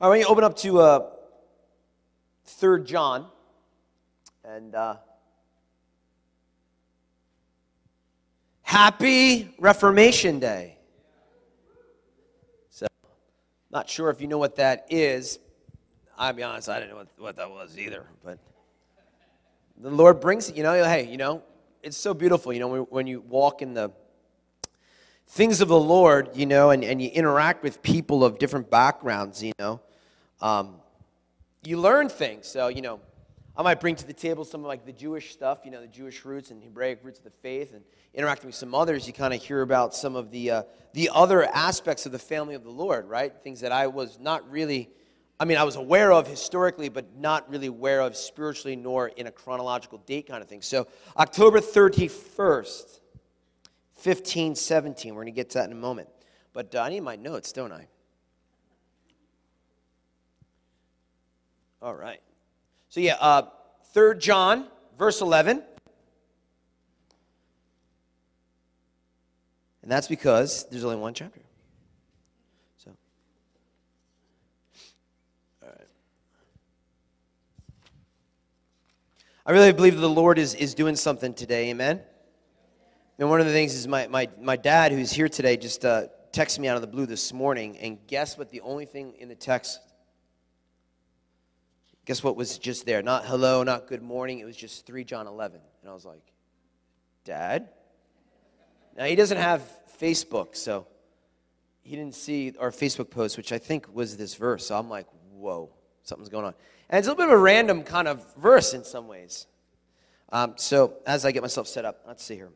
All right, you open up to uh, 3 John. And uh, happy Reformation Day. So, not sure if you know what that is. I'll be honest, I didn't know what, what that was either. But the Lord brings it, you know, hey, you know, it's so beautiful, you know, when, when you walk in the things of the Lord, you know, and, and you interact with people of different backgrounds, you know, um, you learn things. So, you know, I might bring to the table some of like the Jewish stuff, you know, the Jewish roots and Hebraic roots of the faith, and interacting with some others, you kind of hear about some of the uh, the other aspects of the family of the Lord, right? Things that I was not really, I mean, I was aware of historically, but not really aware of spiritually, nor in a chronological date kind of thing. So, October thirty first, fifteen seventeen. We're going to get to that in a moment, but uh, I need my notes, don't I? All right. So, yeah, uh, 3 John, verse 11. And that's because there's only one chapter. So, all right. I really believe the Lord is, is doing something today. Amen. And one of the things is my, my, my dad, who's here today, just uh, texted me out of the blue this morning. And guess what? The only thing in the text Guess what was just there? Not hello, not good morning. It was just 3 John 11. And I was like, Dad? Now, he doesn't have Facebook, so he didn't see our Facebook post, which I think was this verse. So I'm like, whoa, something's going on. And it's a little bit of a random kind of verse in some ways. Um, so as I get myself set up, let's see here.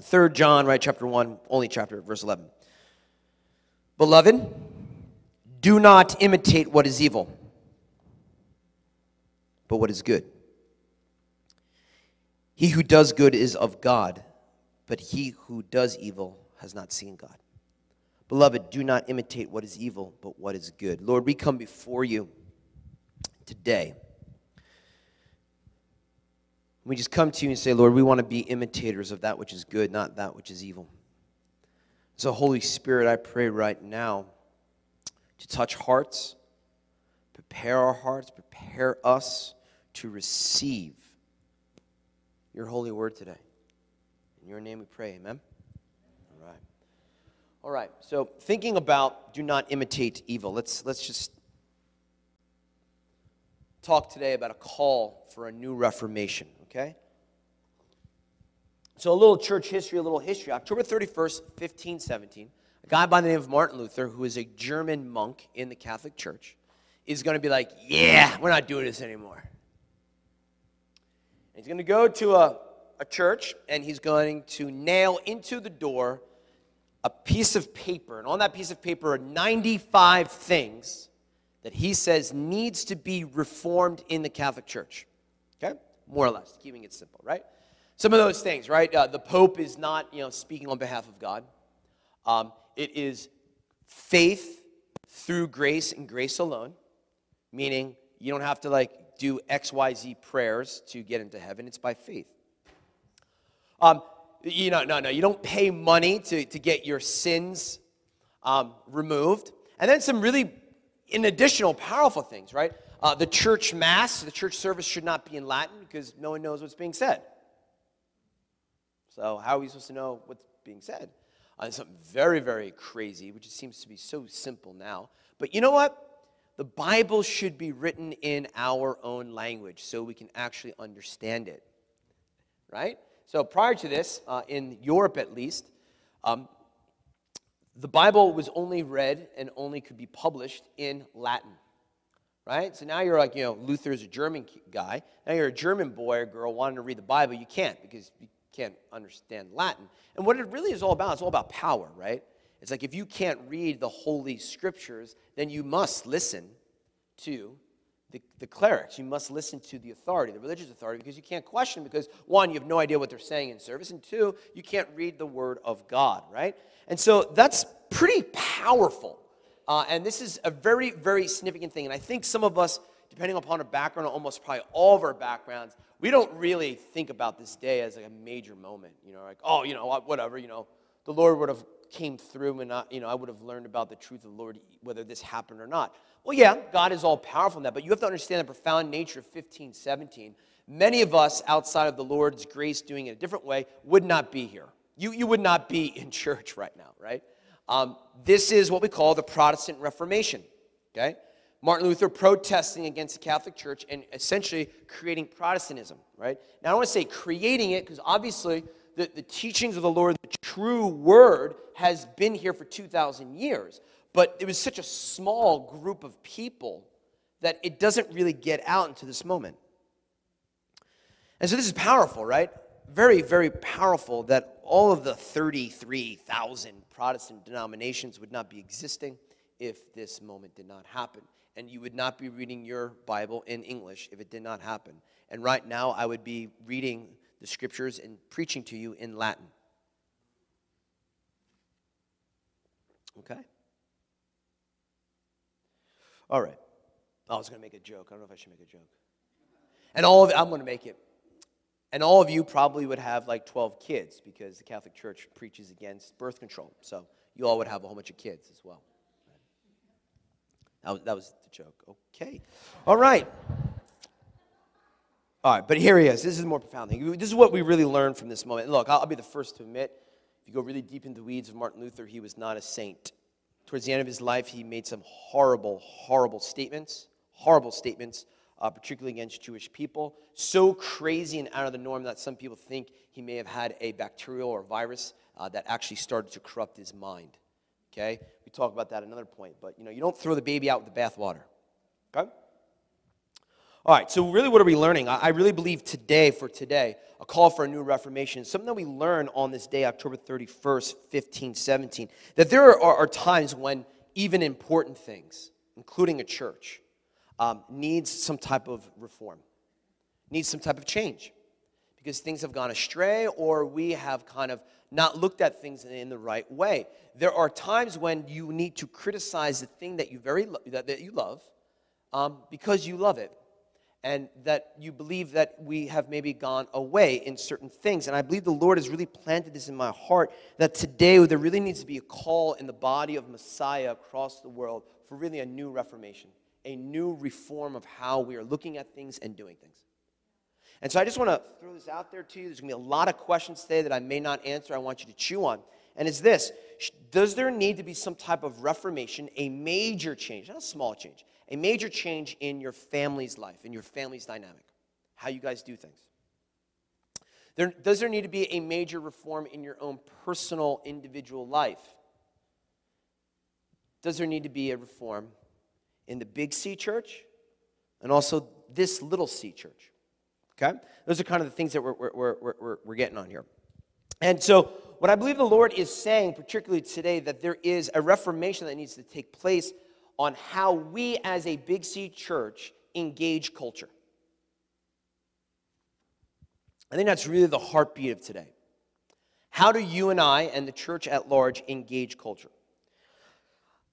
Third John, right, chapter 1, only chapter, verse 11. Beloved, do not imitate what is evil but what is good. He who does good is of God, but he who does evil has not seen God. Beloved, do not imitate what is evil, but what is good. Lord, we come before you today. We just come to you and say, Lord, we want to be imitators of that which is good, not that which is evil. So, Holy Spirit, I pray right now to touch hearts, prepare our hearts, prepare us to receive your holy word today. In your name we pray, amen? All right. All right, so thinking about do not imitate evil, let's, let's just talk today about a call for a new reformation, okay? So, a little church history, a little history. October 31st, 1517, a guy by the name of Martin Luther, who is a German monk in the Catholic Church, is going to be like, yeah, we're not doing this anymore. He's going to go to a, a church and he's going to nail into the door a piece of paper. And on that piece of paper are 95 things that he says needs to be reformed in the Catholic Church. Okay? More or less, keeping it simple, right? Some of those things, right? Uh, the Pope is not, you know, speaking on behalf of God. Um, it is faith through grace and grace alone, meaning you don't have to like do XYZ prayers to get into heaven, it's by faith. Um, you know, no, no, you don't pay money to, to get your sins um, removed. And then some really in additional powerful things, right? Uh, the church mass, the church service should not be in Latin because no one knows what's being said. So, how are we supposed to know what's being said? Uh, something very, very crazy, which seems to be so simple now. But you know what? The Bible should be written in our own language so we can actually understand it. Right? So prior to this, uh, in Europe at least, um, the Bible was only read and only could be published in Latin. Right? So now you're like, you know, Luther's a German guy. Now you're a German boy or girl wanting to read the Bible. You can't because you can't understand Latin. And what it really is all about, it's all about power, right? It's like if you can't read the Holy Scriptures, then you must listen to the, the clerics. You must listen to the authority, the religious authority, because you can't question because, one, you have no idea what they're saying in service, and two, you can't read the Word of God, right? And so that's pretty powerful. Uh, and this is a very, very significant thing. And I think some of us, depending upon our background, almost probably all of our backgrounds, we don't really think about this day as like a major moment. You know, like, oh, you know, whatever, you know, the Lord would have came through and I, you know, I would have learned about the truth of the Lord, whether this happened or not. Well, yeah, God is all powerful in that, but you have to understand the profound nature of 1517. Many of us outside of the Lord's grace doing it a different way would not be here. You, you would not be in church right now, right? Um, this is what we call the Protestant Reformation, okay? Martin Luther protesting against the Catholic Church and essentially creating Protestantism, right? Now, I don't want to say creating it because obviously the, the teachings of the Lord, the true word, has been here for 2,000 years. But it was such a small group of people that it doesn't really get out into this moment. And so this is powerful, right? Very, very powerful that all of the 33,000 Protestant denominations would not be existing if this moment did not happen. And you would not be reading your Bible in English if it did not happen. And right now, I would be reading the scriptures and preaching to you in Latin. Okay? All right. Oh, I was going to make a joke. I don't know if I should make a joke. And all of I'm going to make it. And all of you probably would have like 12 kids because the Catholic Church preaches against birth control. So you all would have a whole bunch of kids as well. That was, that was the joke. Okay. All right. All right, but here he is. This is more profound thing. This is what we really learned from this moment. Look, I'll be the first to admit, if you go really deep into the weeds of Martin Luther, he was not a saint. Towards the end of his life, he made some horrible, horrible statements, horrible statements, uh, particularly against Jewish people. So crazy and out of the norm that some people think he may have had a bacterial or virus uh, that actually started to corrupt his mind. Okay? We talk about that at another point, but you know, you don't throw the baby out with the bathwater. Okay? All right, so really, what are we learning? I really believe today, for today, a call for a new reformation something that we learn on this day, October 31st, 1517, that there are, are times when even important things, including a church, um, needs some type of reform, needs some type of change, because things have gone astray or we have kind of not looked at things in the right way. There are times when you need to criticize the thing that you very lo- that, that you love um, because you love it and that you believe that we have maybe gone away in certain things. And I believe the Lord has really planted this in my heart that today there really needs to be a call in the body of Messiah across the world for really a new reformation, a new reform of how we are looking at things and doing things. And so I just want to throw this out there to you. There's going to be a lot of questions today that I may not answer. I want you to chew on. And it's this Does there need to be some type of reformation, a major change, not a small change, a major change in your family's life, in your family's dynamic, how you guys do things? There, does there need to be a major reform in your own personal, individual life? Does there need to be a reform in the big C church and also this little C church? Okay? Those are kind of the things that we're, we're, we're, we're, getting on here. And so, what I believe the Lord is saying, particularly today, that there is a reformation that needs to take place on how we as a Big C church engage culture. I think that's really the heartbeat of today. How do you and I and the church at large engage culture?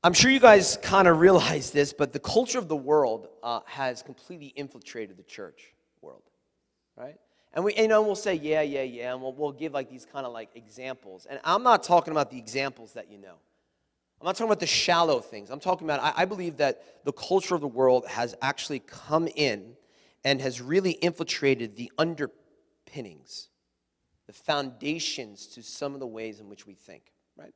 I'm sure you guys kind of realize this, but the culture of the world uh, has completely infiltrated the church world, right? And we, you know, we'll say, yeah, yeah, yeah, and we'll, we'll give like these kind of like examples. And I'm not talking about the examples that you know. I'm not talking about the shallow things. I'm talking about, I, I believe that the culture of the world has actually come in and has really infiltrated the underpinnings, the foundations to some of the ways in which we think, right?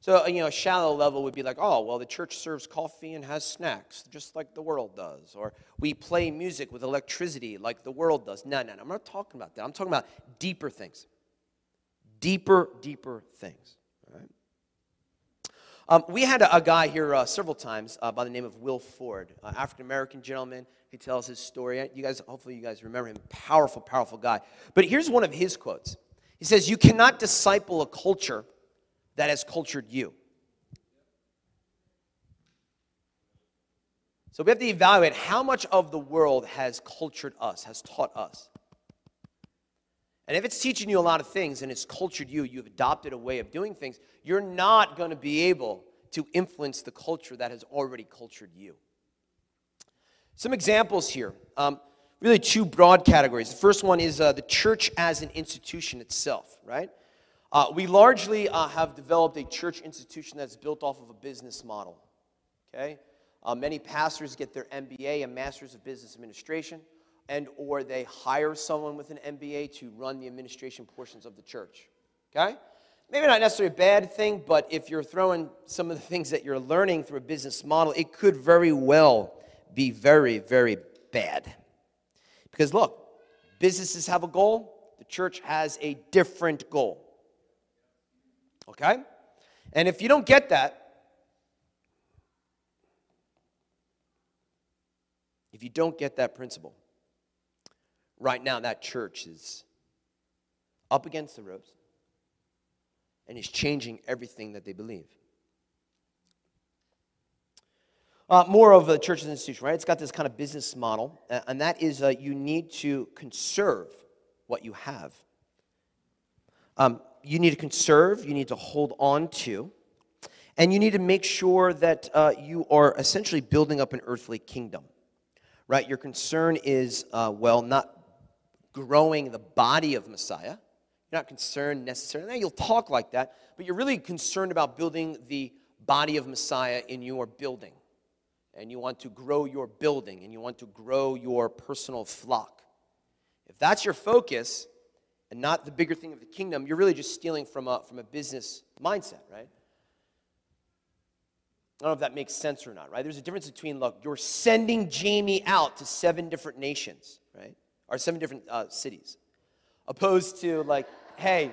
So, uh, you know, a shallow level would be like, oh, well, the church serves coffee and has snacks, just like the world does. Or we play music with electricity like the world does. No, no, no. I'm not talking about that. I'm talking about deeper things. Deeper, deeper things. Um, we had a, a, guy here uh, several times uh, by the name of Will Ford, uh, African American gentleman. He tells his story. You guys, hopefully, you guys remember him. Powerful, powerful guy. But here's one of his quotes. He says, "You cannot disciple a culture that has cultured you." So we have to evaluate how much of the world has cultured us, has taught us. And if it's teaching you a lot of things and it's cultured you, you've adopted a way of doing things, you're not going to be able to influence the culture that has already cultured you. Some examples here. Um, really, two broad categories. The first one is uh, the church as an institution itself, right? Uh, we largely uh, have developed a church institution that's built off of a business model. Okay? Uh, many pastors get their MBA, a Master's of Business Administration, and or they hire someone with an MBA to run the administration portions of the church. Okay? Maybe not necessarily a bad thing, but if you're throwing some of the things that you're learning through a business model, it could very well be very, very bad. Because look, businesses have a goal, the church has a different goal. Okay? And if you don't get that, if you don't get that principle, right now that church is up against the ropes and is changing everything that they believe. Uh, more of a church institution, right? It's got this kind of business model, and that is uh, you need to conserve what you have. Um, you need to conserve, you need to hold on to, and you need to make sure that uh, you are essentially building up an earthly kingdom, right? Your concern is, uh, well, not growing the body of Messiah. You're not concerned necessarily. Now, you'll talk like that, but you're really concerned about building the body of Messiah in your building. And you want to grow your building and you want to grow your personal flock. If that's your focus, and not the bigger thing of the kingdom, you're really just stealing from a, from a business mindset, right? I don't know if that makes sense or not, right? There's a difference between, look, you're sending Jamie out to seven different nations, right? Or seven different uh, cities, opposed to, like, hey,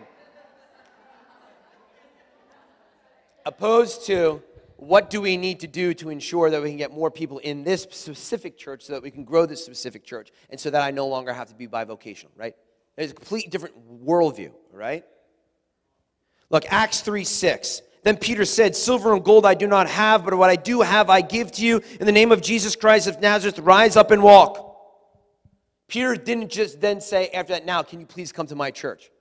opposed to, what do we need to do to ensure that we can get more people in this specific church so that we can grow this specific church and so that I no longer have to be bivocational, right? There's a completely different worldview, right? Look, Acts 3 6. Then Peter said, Silver and gold I do not have, but what I do have I give to you. In the name of Jesus Christ of Nazareth, rise up and walk. Peter didn't just then say after that, Now, can you please come to my church?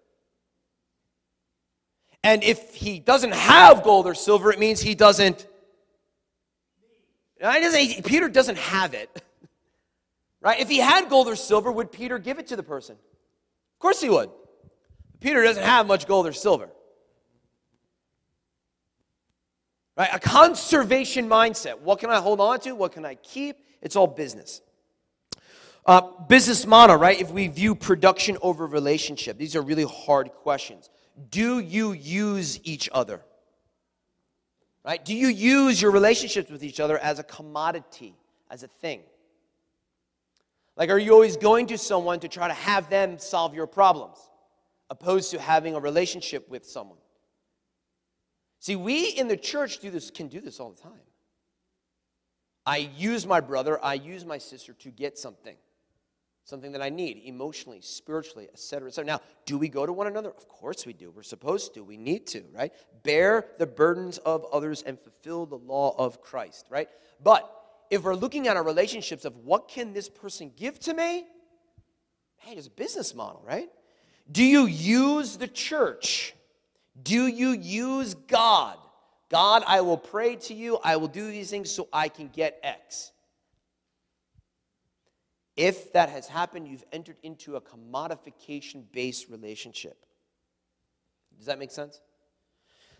And if he doesn't have gold or silver, it means he doesn't. Peter doesn't have it. Right? If he had gold or silver, would Peter give it to the person? Of course he would. Peter doesn't have much gold or silver. Right? A conservation mindset. What can I hold on to? What can I keep? It's all business. Uh, business model, right? If we view production over relationship, these are really hard questions. Do you use each other? Right? Do you use your relationships with each other as a commodity, as a thing? Like, are you always going to someone to try to have them solve your problems, opposed to having a relationship with someone? See, we in the church do this, can do this all the time. I use my brother, I use my sister to get something, something that I need emotionally, spiritually, etc. So now, do we go to one another? Of course we do. We're supposed to. We need to, right? Bear the burdens of others and fulfill the law of Christ, right? But if we're looking at our relationships of what can this person give to me, hey, there's a business model, right? Do you use the church? Do you use God? God, I will pray to you. I will do these things so I can get X. If that has happened, you've entered into a commodification based relationship. Does that make sense?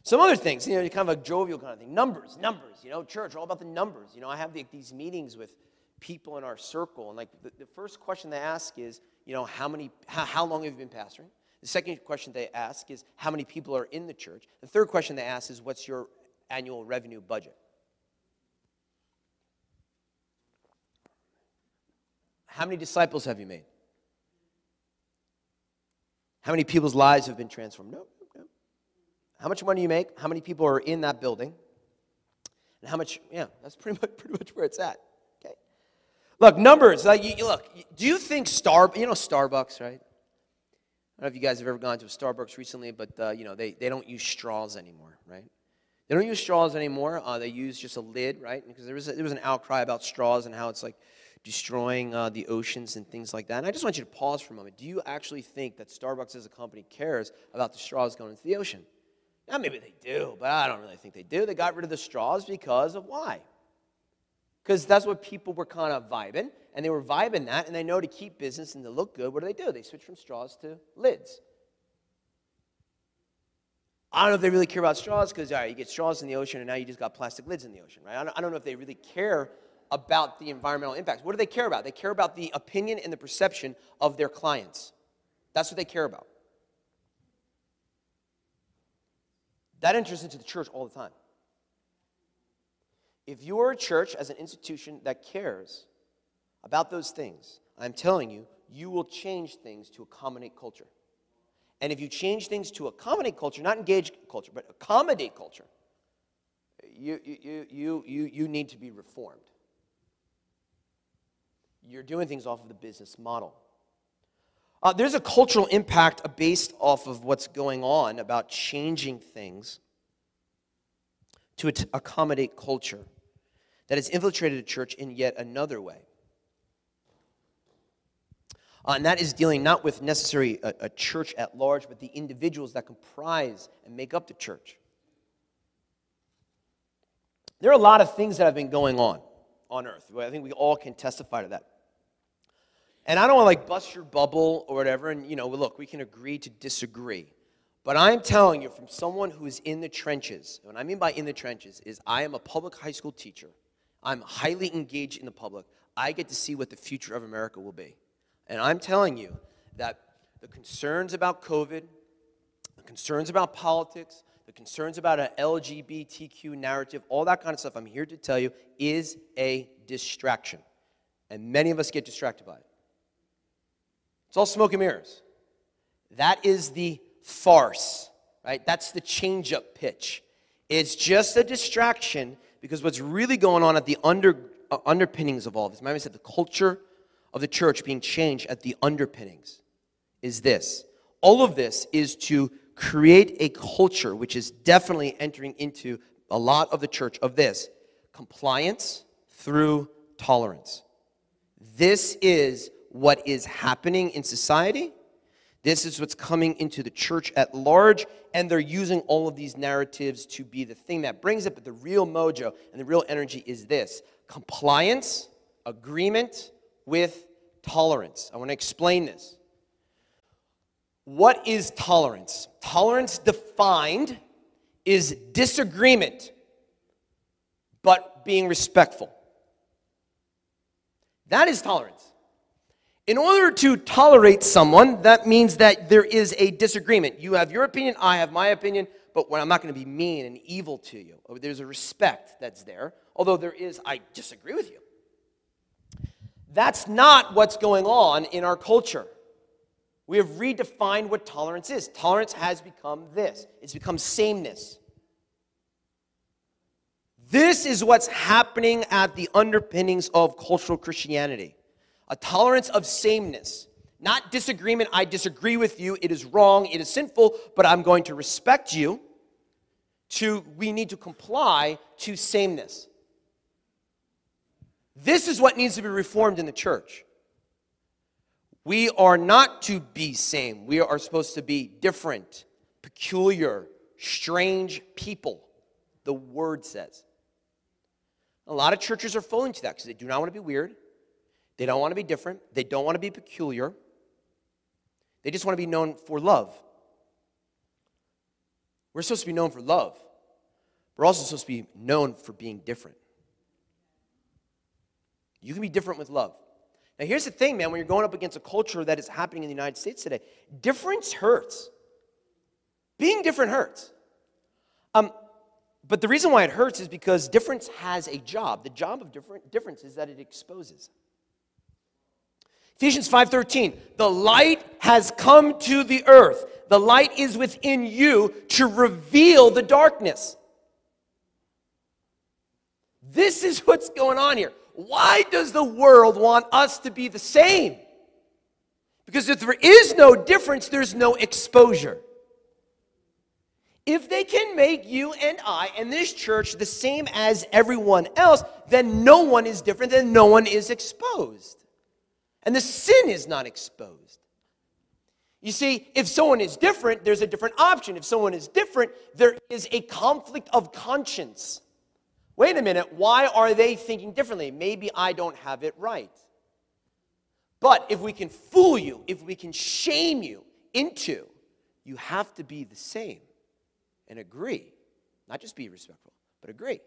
Some other things, you know, kind of a jovial kind of thing. Numbers, numbers, you know, church, all about the numbers. You know, I have the, these meetings with people in our circle, and like the, the, first question they ask is, you know, how many, how, how long have you been pastoring? The second question they ask is, how many people are in the church? The third question they ask is, what's your annual revenue budget? How many disciples have you made? How many people's lives have been transformed? No how much money you make, how many people are in that building, and how much, yeah, that's pretty much, pretty much where it's at. Okay. Look, numbers, like, you, look, do you think Star, you know Starbucks, right? I don't know if you guys have ever gone to a Starbucks recently, but, uh, you know, they, they don't use straws anymore, right? They don't use straws anymore. Uh, they use just a lid, right? Because there was, a, there was an outcry about straws and how it's like destroying uh, the oceans and things like that. And I just want you to pause for a moment. Do you actually think that Starbucks as a company cares about the straws going into the ocean? Now, maybe they do, but I don't really think they do. They got rid of the straws because of why? Because that's what people were kind of vibing, and they were vibing that, and they know to keep business and to look good, what do they do? They switch from straws to lids. I don't know if they really care about straws because, all right, you get straws in the ocean and now you just got plastic lids in the ocean, right? I don't, I don't know if they really care about the environmental impacts. What do they care about? They care about the opinion and the perception of their clients. That's what they care about. That enters into the church all the time. If you are a church as an institution that cares about those things, I'm telling you, you will change things to accommodate culture. And if you change things to accommodate culture, not engage culture, but accommodate culture, you, you, you, you, you need to be reformed. You're doing things off of the business model. Uh, there's a cultural impact based off of what's going on about changing things to accommodate culture that has infiltrated a church in yet another way. Uh, and that is dealing not with necessarily a, a church at large, but the individuals that comprise and make up the church. There are a lot of things that have been going on on earth. I think we all can testify to that. And I don't want to like bust your bubble or whatever. And, you know, look, we can agree to disagree. But I'm telling you from someone who is in the trenches, what I mean by in the trenches is I am a public high school teacher. I'm highly engaged in the public. I get to see what the future of America will be. And I'm telling you that the concerns about COVID, the concerns about politics, the concerns about an LGBTQ narrative, all that kind of stuff, I'm here to tell you, is a distraction. And many of us get distracted by it. It's all smoke and mirrors. That is the farce, right? That's the change up pitch. It's just a distraction because what's really going on at the under, uh, underpinnings of all this, remember I said the culture of the church being changed at the underpinnings is this. All of this is to create a culture which is definitely entering into a lot of the church of this compliance through tolerance. This is what is happening in society. This is what's coming into the church at large, and they're using all of these narratives to be the thing that brings it. But the real mojo and the real energy is this compliance, agreement with tolerance. I want to explain this. What is tolerance? Tolerance defined is disagreement, but being respectful. That is tolerance. In order to tolerate someone, that means that there is a disagreement. You have your opinion, I have my opinion, but when I'm not going to be mean and evil to you. There's a respect that's there, although there is, I disagree with you. That's not what's going on in our culture. We have redefined what tolerance is. Tolerance has become this it's become sameness. This is what's happening at the underpinnings of cultural Christianity a tolerance of sameness. Not disagreement, I disagree with you, it is wrong, it is sinful, but I'm going to respect you. To we need to comply to sameness. This is what needs to be reformed in the church. We are not to be same. We are supposed to be different, peculiar, strange people, the word says. A lot of churches are falling to that because they do not want to be weird. They don't want to be different. They don't want to be peculiar. They just want to be known for love. We're supposed to be known for love. We're also supposed to be known for being different. You can be different with love. Now, here's the thing, man, when you're going up against a culture that is happening in the United States today, difference hurts. Being different hurts. Um, but the reason why it hurts is because difference has a job. The job of different, difference is that it exposes. Ephesians 5:13, the light has come to the earth. The light is within you to reveal the darkness. This is what's going on here. Why does the world want us to be the same? Because if there is no difference, there's no exposure. If they can make you and I and this church the same as everyone else, then no one is different, then no one is exposed and the sin is not exposed. You see, if someone is different, there's a different option. If someone is different, there is a conflict of conscience. Wait a minute, why are they thinking differently? Maybe I don't have it right. But if we can fool you, if we can shame you into, you have to be the same, and agree. Not just be respectful, but agree.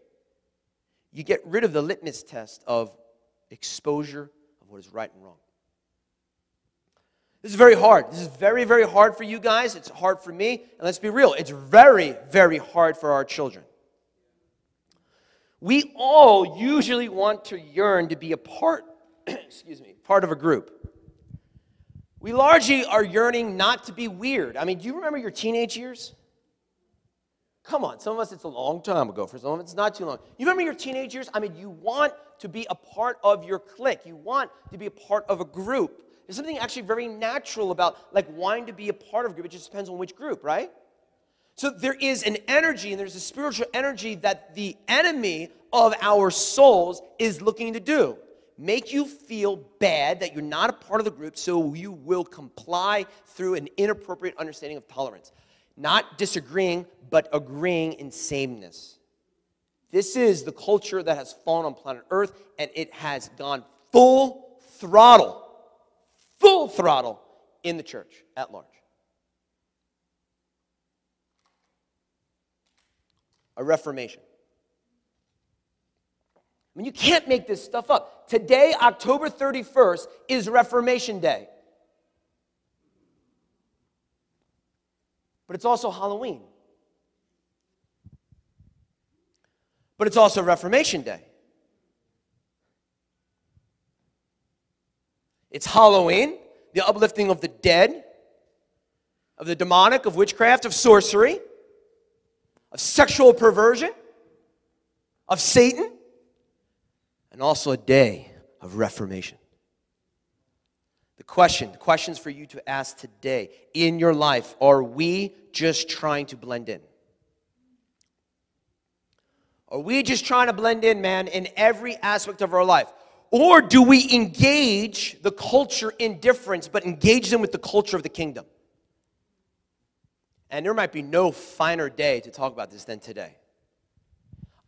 You get rid of the litmus test of exposure of what is right and wrong. This is very hard. This is very, very hard for you guys. It's hard for me. And let's be real, it's very, very hard for our children. We all usually want to yearn to be a part, excuse me, part of a group. We largely are yearning not to be weird. I mean, do you remember your teenage years? Come on, some of us it's a long time ago. For some of us it's not too long. You remember your teenage years? I mean, you want to be a part of your clique. You want to be a part of a group. There's something actually very natural about like wanting to be a part of a group. It just depends on which group, right? So there is an energy and there's a spiritual energy that the enemy of our souls is looking to do. Make you feel bad that you're not a part of the group, so you will comply through an inappropriate understanding of tolerance. Not disagreeing, but agreeing in sameness. This is the culture that has fallen on planet Earth, and it has gone full throttle, full throttle in the church at large. A reformation. I mean, you can't make this stuff up. Today, October 31st, is Reformation Day. But it's also Halloween. But it's also Reformation Day. It's Halloween, the uplifting of the dead, of the demonic, of witchcraft, of sorcery, of sexual perversion, of Satan and also a day of reformation. The question, the questions for you to ask today in your life are we just trying to blend in? Are we just trying to blend in, man, in every aspect of our life? Or do we engage the culture in difference, but engage them with the culture of the kingdom? And there might be no finer day to talk about this than today.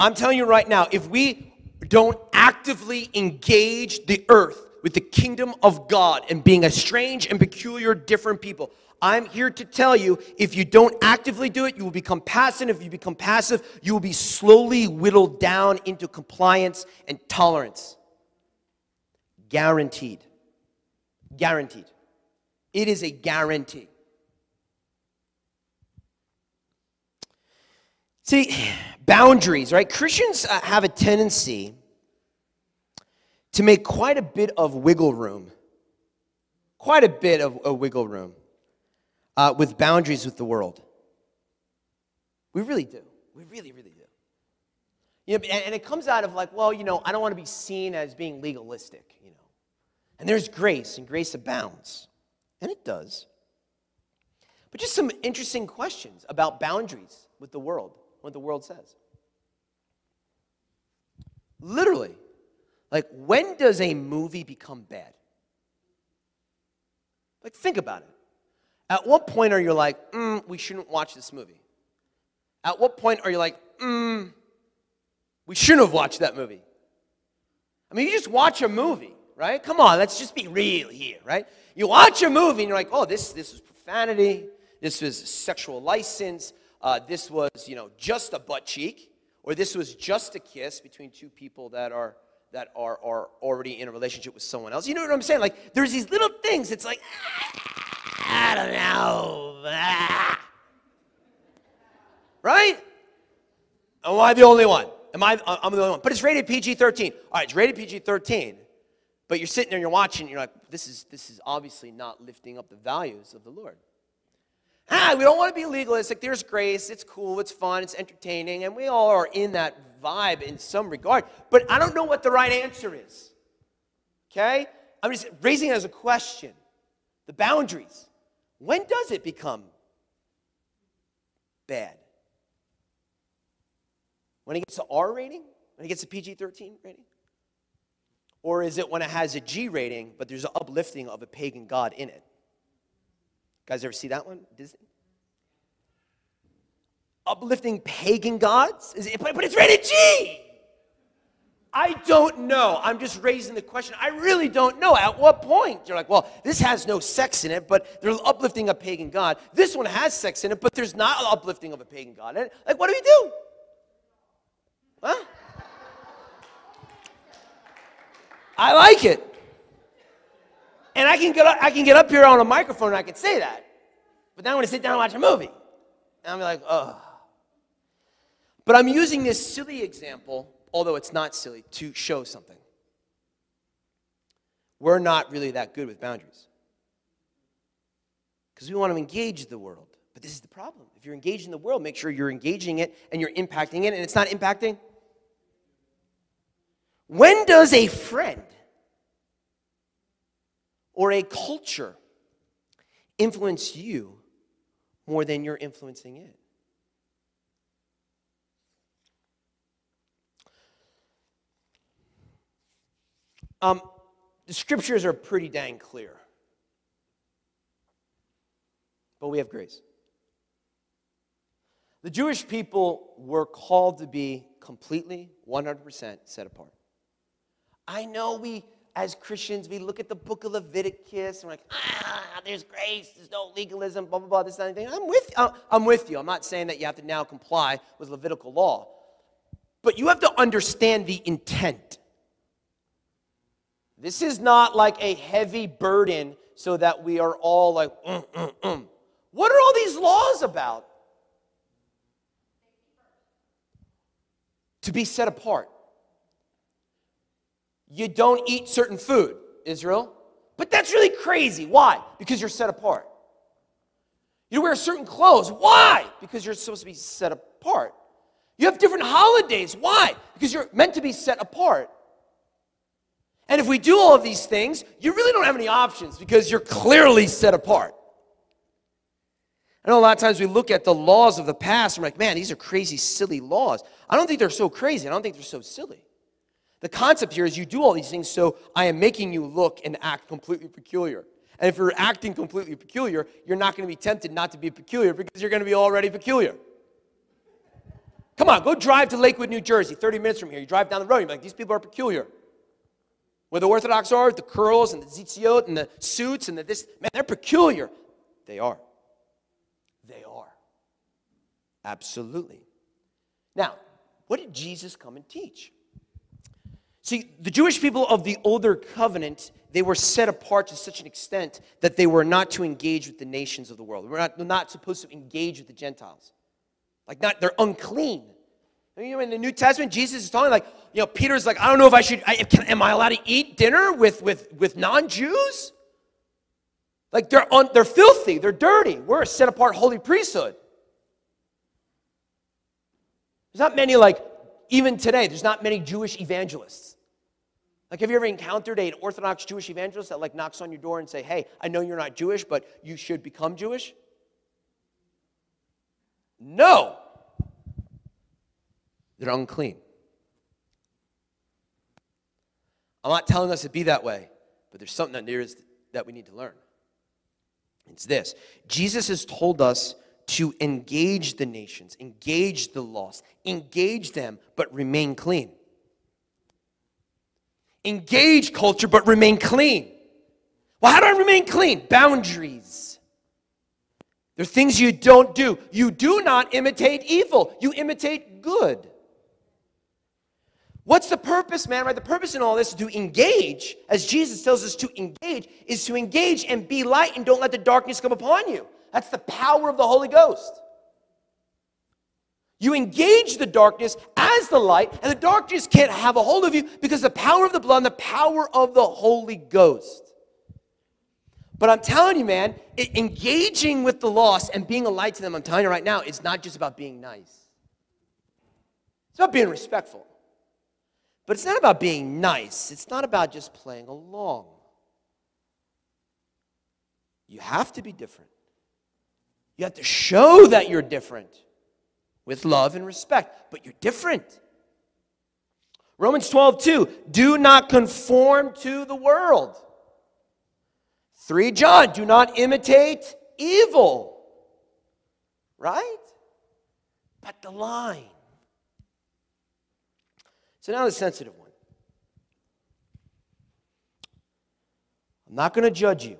I'm telling you right now, if we don't actively engage the earth with the kingdom of God and being a strange and peculiar different people. I'm here to tell you if you don't actively do it, you will become passive. If you become passive, you will be slowly whittled down into compliance and tolerance. Guaranteed. Guaranteed. It is a guarantee. See, boundaries, right? Christians uh, have a tendency to make quite a bit of wiggle room, quite a bit of a wiggle room uh, with boundaries with the world. We really do. We really, really do. You know, and, and it comes out of like, well, you know, I don't want to be seen as being legalistic, you know. And there's grace, and grace abounds. And it does. But just some interesting questions about boundaries with the world what the world says. Literally, like when does a movie become bad? Like, think about it. At what point are you like, mm, we shouldn't watch this movie? At what point are you like, mm, we shouldn't have watched that movie? I mean, you just watch a movie, right? Come on, let's just be real here, right? You watch a movie and you're like, oh, this, this was profanity, this was sexual license, uh, this was, you know, just a butt cheek, or this was just a kiss between two people that are that are, are already in a relationship with someone else. You know what I'm saying? Like, there's these little things. It's like, ah, I don't know. Ah. Right? Am I the only one? Am I? I'm the only one. But it's rated PG-13. All right, it's rated PG-13. But you're sitting there and you're watching. And you're like, this is this is obviously not lifting up the values of the Lord. Ah, we don't want to be legalistic. There's grace. It's cool. It's fun. It's entertaining. And we all are in that vibe in some regard. But I don't know what the right answer is. Okay? I'm just raising it as a question. The boundaries. When does it become bad? When it gets to R rating? When it gets a PG 13 rating? Or is it when it has a G rating, but there's an uplifting of a pagan god in it? Guys ever see that one? Disney? Uplifting pagan gods? It, but, it's rated G. I don't know. I'm just raising the question. I really don't know. At what point? You're like, well, this has no sex in it, but they're uplifting a pagan god. This one has sex in it, but there's not uplifting of a pagan god. Like, what do we do? Huh? I like it. And I can get up, I can get up here on a microphone and I can say that. But then I want to sit down and watch a movie. And I'm like, oh. But I'm using this silly example, although it's not silly, to show something. We're not really that good with boundaries. Because we want to engage the world. But this is the problem. If you're engaging the world, make sure you're engaging it and you're impacting it, and it's not impacting. When does a friend or a culture influence you more than you're influencing it? Um, the scriptures are pretty dang clear. But we have grace. The Jewish people were called to be completely, 100% set apart. I know we, as Christians, we look at the book of Leviticus and we're like, ah, there's grace, there's no legalism, blah, blah, blah, this, that. I'm with, uh, I'm with you. I'm not saying that you have to now comply with Levitical law. But you have to understand the intent. This is not like a heavy burden so that we are all like, mm, mm, mm. what are all these laws about? To be set apart. You don't eat certain food, Israel. But that's really crazy. Why? Because you're set apart. You wear certain clothes. Why? Because you're supposed to be set apart. You have different holidays. Why? Because you're meant to be set apart. And if we do all of these things, you really don't have any options because you're clearly set apart. I know a lot of times we look at the laws of the past and we're like, man, these are crazy, silly laws. I don't think they're so crazy. I don't think they're so silly. The concept here is you do all these things so I am making you look and act completely peculiar. And if you're acting completely peculiar, you're not going to be tempted not to be peculiar because you're going to be already peculiar. Come on, go drive to Lakewood, New Jersey, 30 minutes from here. You drive down the road, you're like, these people are peculiar. Where the Orthodox are, the curls and the tzitziyot and the suits and the this, man, they're peculiar. They are. They are. Absolutely. Now, what did Jesus come and teach? See, the Jewish people of the older covenant, they were set apart to such an extent that they were not to engage with the nations of the world. We're not, not supposed to engage with the Gentiles. Like, not, they're unclean. You know, in the New Testament, Jesus is talking like, you know, Peter's like, I don't know if I should, I, can, am I allowed to eat dinner with, with, with non Jews? Like, they're, un, they're filthy, they're dirty. We're a set apart holy priesthood. There's not many, like, even today, there's not many Jewish evangelists. Like, have you ever encountered an Orthodox Jewish evangelist that, like, knocks on your door and say, hey, I know you're not Jewish, but you should become Jewish? No. They're unclean. I'm not telling us to be that way, but there's something that there is that we need to learn. It's this Jesus has told us to engage the nations, engage the lost, engage them, but remain clean. Engage culture, but remain clean. Well, how do I remain clean? Boundaries. There are things you don't do. You do not imitate evil, you imitate good. What's the purpose, man? Right? The purpose in all this is to engage, as Jesus tells us to engage, is to engage and be light and don't let the darkness come upon you. That's the power of the Holy Ghost. You engage the darkness as the light, and the darkness can't have a hold of you because the power of the blood and the power of the Holy Ghost. But I'm telling you, man, it, engaging with the lost and being a light to them, I'm telling you right now, it's not just about being nice. It's about being respectful. But it's not about being nice, it's not about just playing along. You have to be different. You have to show that you're different with love and respect, but you're different. Romans 12, 2, do not conform to the world. 3 John, do not imitate evil. Right? But the line. So now the sensitive one. I'm not going to judge you.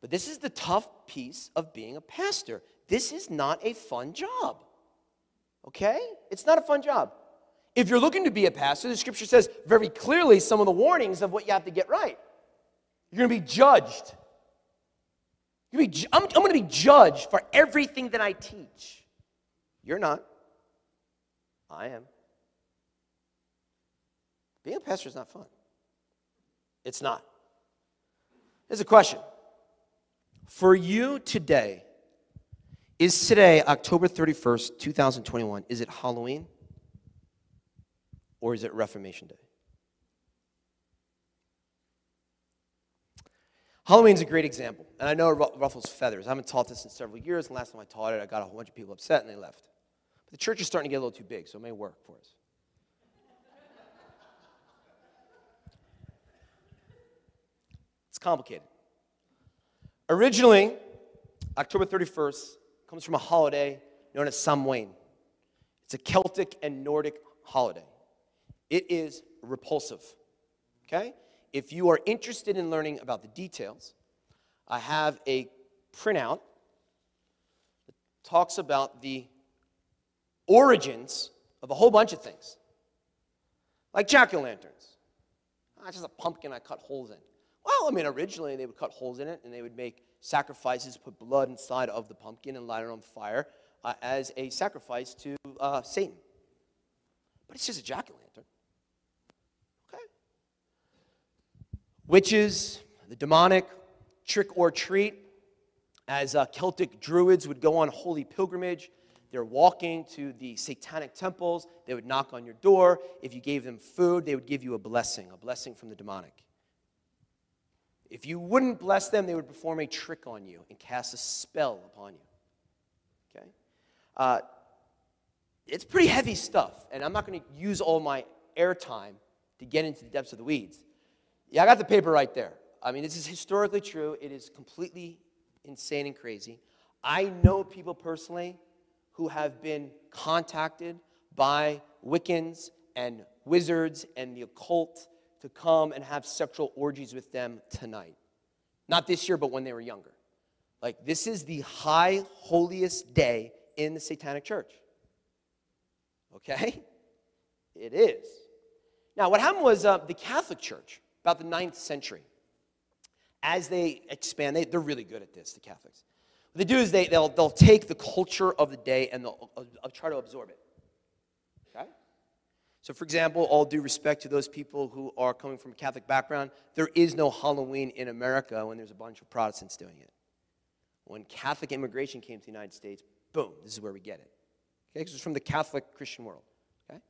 But this is the tough piece of being a pastor this is not a fun job. Okay? It's not a fun job. If you're looking to be a pastor, the scripture says very clearly some of the warnings of what you have to get right. You're going to be judged. Be, I'm, I'm going to be judged for everything that I teach. You're not. I am. Being a pastor is not fun. It's not. Here's a question For you today, is today, October 31st, 2021, is it Halloween or is it Reformation Day? Halloween's a great example, and I know it ruffles feathers. I haven't taught this in several years, and last time I taught it, I got a whole bunch of people upset and they left. But the church is starting to get a little too big, so it may work for us. It's complicated. Originally, October 31st comes from a holiday known as Samhain. It's a Celtic and Nordic holiday. It is repulsive. Okay? If you are interested in learning about the details, I have a printout that talks about the origins of a whole bunch of things, like jack o' lanterns. Ah, just a pumpkin I cut holes in. Well, I mean, originally they would cut holes in it and they would make sacrifices, put blood inside of the pumpkin and light it on fire uh, as a sacrifice to uh, Satan. But it's just a jack o' lantern. Okay. Witches, the demonic, trick or treat, as uh, Celtic druids would go on holy pilgrimage. They're walking to the satanic temples. They would knock on your door. If you gave them food, they would give you a blessing, a blessing from the demonic. If you wouldn't bless them, they would perform a trick on you and cast a spell upon you. Okay? Uh, it's pretty heavy stuff, and I'm not going to use all my airtime to get into the depths of the weeds. Yeah, I got the paper right there. I mean, this is historically true. It is completely insane and crazy. I know people personally who have been contacted by Wiccans and wizards and the occult to come and have sexual orgies with them tonight. Not this year, but when they were younger. Like, this is the high, holiest day in the satanic church. Okay? It is. Now, what happened was uh, the Catholic Church, about the ninth century, as they expand, they, they're really good at this, the Catholics. What they do is they, they'll, they'll take the culture of the day and they'll uh, try to absorb it. So, for example, all due respect to those people who are coming from a Catholic background, there is no Halloween in America when there's a bunch of Protestants doing it. When Catholic immigration came to the United States, boom, this is where we get it. Okay, because it's from the Catholic Christian world. Okay?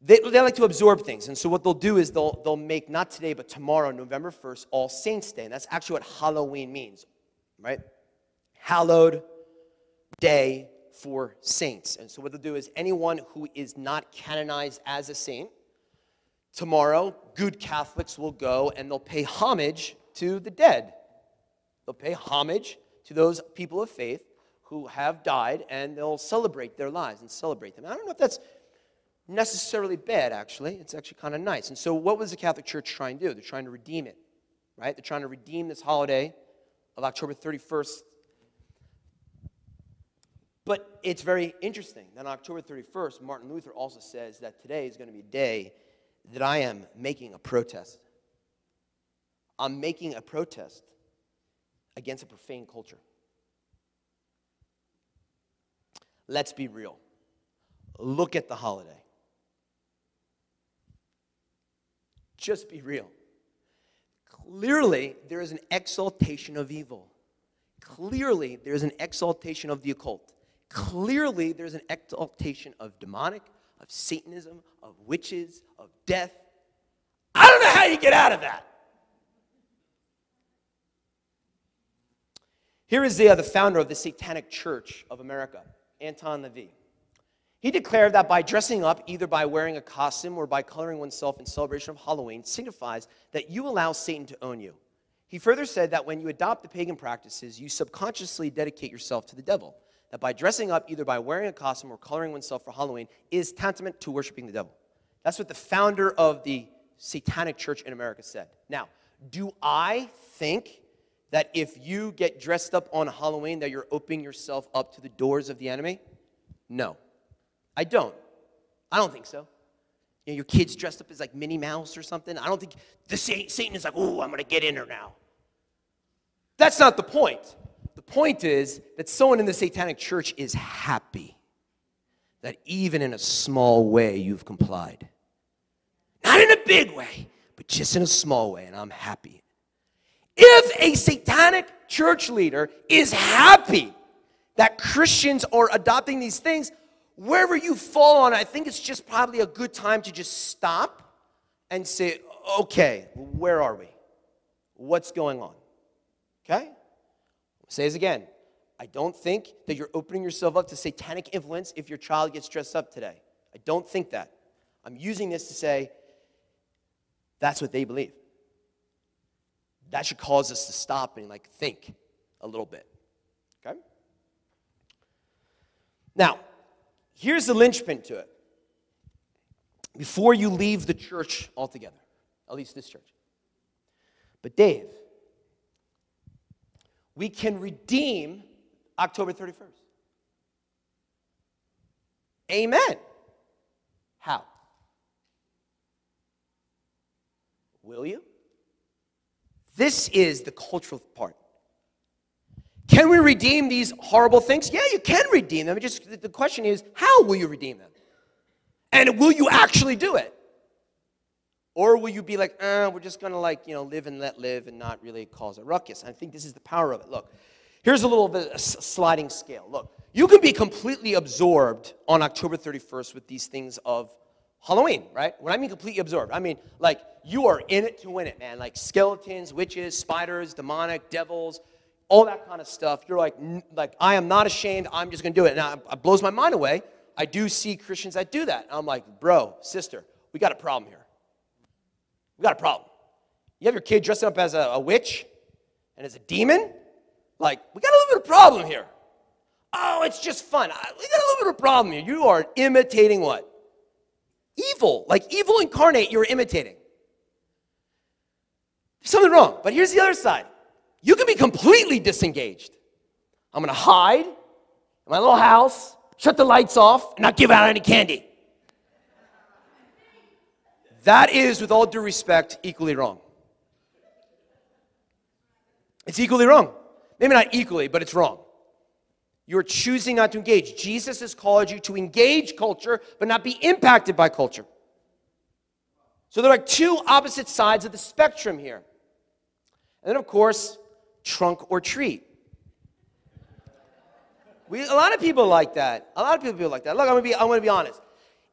They, they like to absorb things. And so what they'll do is they'll, they'll make, not today, but tomorrow, November 1st, All Saints Day. And that's actually what Halloween means, right? Hallowed day for saints. And so, what they'll do is anyone who is not canonized as a saint, tomorrow, good Catholics will go and they'll pay homage to the dead. They'll pay homage to those people of faith who have died and they'll celebrate their lives and celebrate them. I don't know if that's necessarily bad, actually. It's actually kind of nice. And so, what was the Catholic Church trying to do? They're trying to redeem it, right? They're trying to redeem this holiday of October 31st, but it's very interesting that on October 31st, Martin Luther also says that today is going to be a day that I am making a protest. I'm making a protest against a profane culture. Let's be real. Look at the holiday. Just be real. Clearly, there is an exaltation of evil. Clearly, there is an exaltation of the occult. Clearly, there's an exaltation of demonic, of Satanism, of witches, of death. I don't know how you get out of that. Here is the, uh, the founder of the Satanic Church of America, Anton LaVey. He declared that by dressing up, either by wearing a costume or by coloring oneself in celebration of Halloween, signifies that you allow Satan to own you. He further said that when you adopt the pagan practices, you subconsciously dedicate yourself to the devil that by dressing up, either by wearing a costume or coloring oneself for Halloween, is tantamount to worshiping the devil. That's what the founder of the satanic church in America said. Now, do I think that if you get dressed up on Halloween that you're opening yourself up to the doors of the enemy? No. I don't. I don't think so. You know, your kid's dressed up as like Minnie Mouse or something. I don't think the Satan is like, oh, I'm going to get in her now. That's not the point. Point is that someone in the satanic church is happy that even in a small way you've complied. Not in a big way, but just in a small way, and I'm happy. If a satanic church leader is happy that Christians are adopting these things, wherever you fall on I think it's just probably a good time to just stop and say, okay, where are we? What's going on? Okay? Say this again. I don't think that you're opening yourself up to satanic influence if your child gets dressed up today. I don't think that. I'm using this to say that's what they believe. That should cause us to stop and like think a little bit. Okay? Now, here's the linchpin to it. Before you leave the church altogether, at least this church. But Dave, we can redeem October 31st. Amen. How? Will you? This is the cultural part. Can we redeem these horrible things? Yeah, you can redeem them. It just the question is, how will you redeem them? And will you actually do it? Or will you be like, uh, we're just gonna like, you know, live and let live and not really cause a ruckus? I think this is the power of it. Look, Here's a little bit of sliding scale. Look, you can be completely absorbed on October 31st with these things of Halloween, right? When I mean completely absorbed, I mean like you are in it to win it, man. Like skeletons, witches, spiders, demonic, devils, all that kind of stuff. You're like, like I am not ashamed. I'm just gonna do it. Now it blows my mind away. I do see Christians that do that. I'm like, bro, sister, we got a problem here. We got a problem. You have your kid dressed up as a, a witch and as a demon, like, we got a little bit of problem here. Oh, it's just fun. We got a little bit of problem here. You are imitating what? Evil. Like evil incarnate, you're imitating. There's something wrong. But here's the other side. You can be completely disengaged. I'm going to hide in my little house, shut the lights off, and not give out any candy. That is, with all due respect, equally wrong. It's equally wrong. Maybe not equally, but it's wrong. You're choosing not to engage. Jesus has called you to engage culture, but not be impacted by culture. So there are two opposite sides of the spectrum here. And then, of course, trunk or treat. We, a lot of people like that. A lot of people like that. Look, I'm gonna be honest.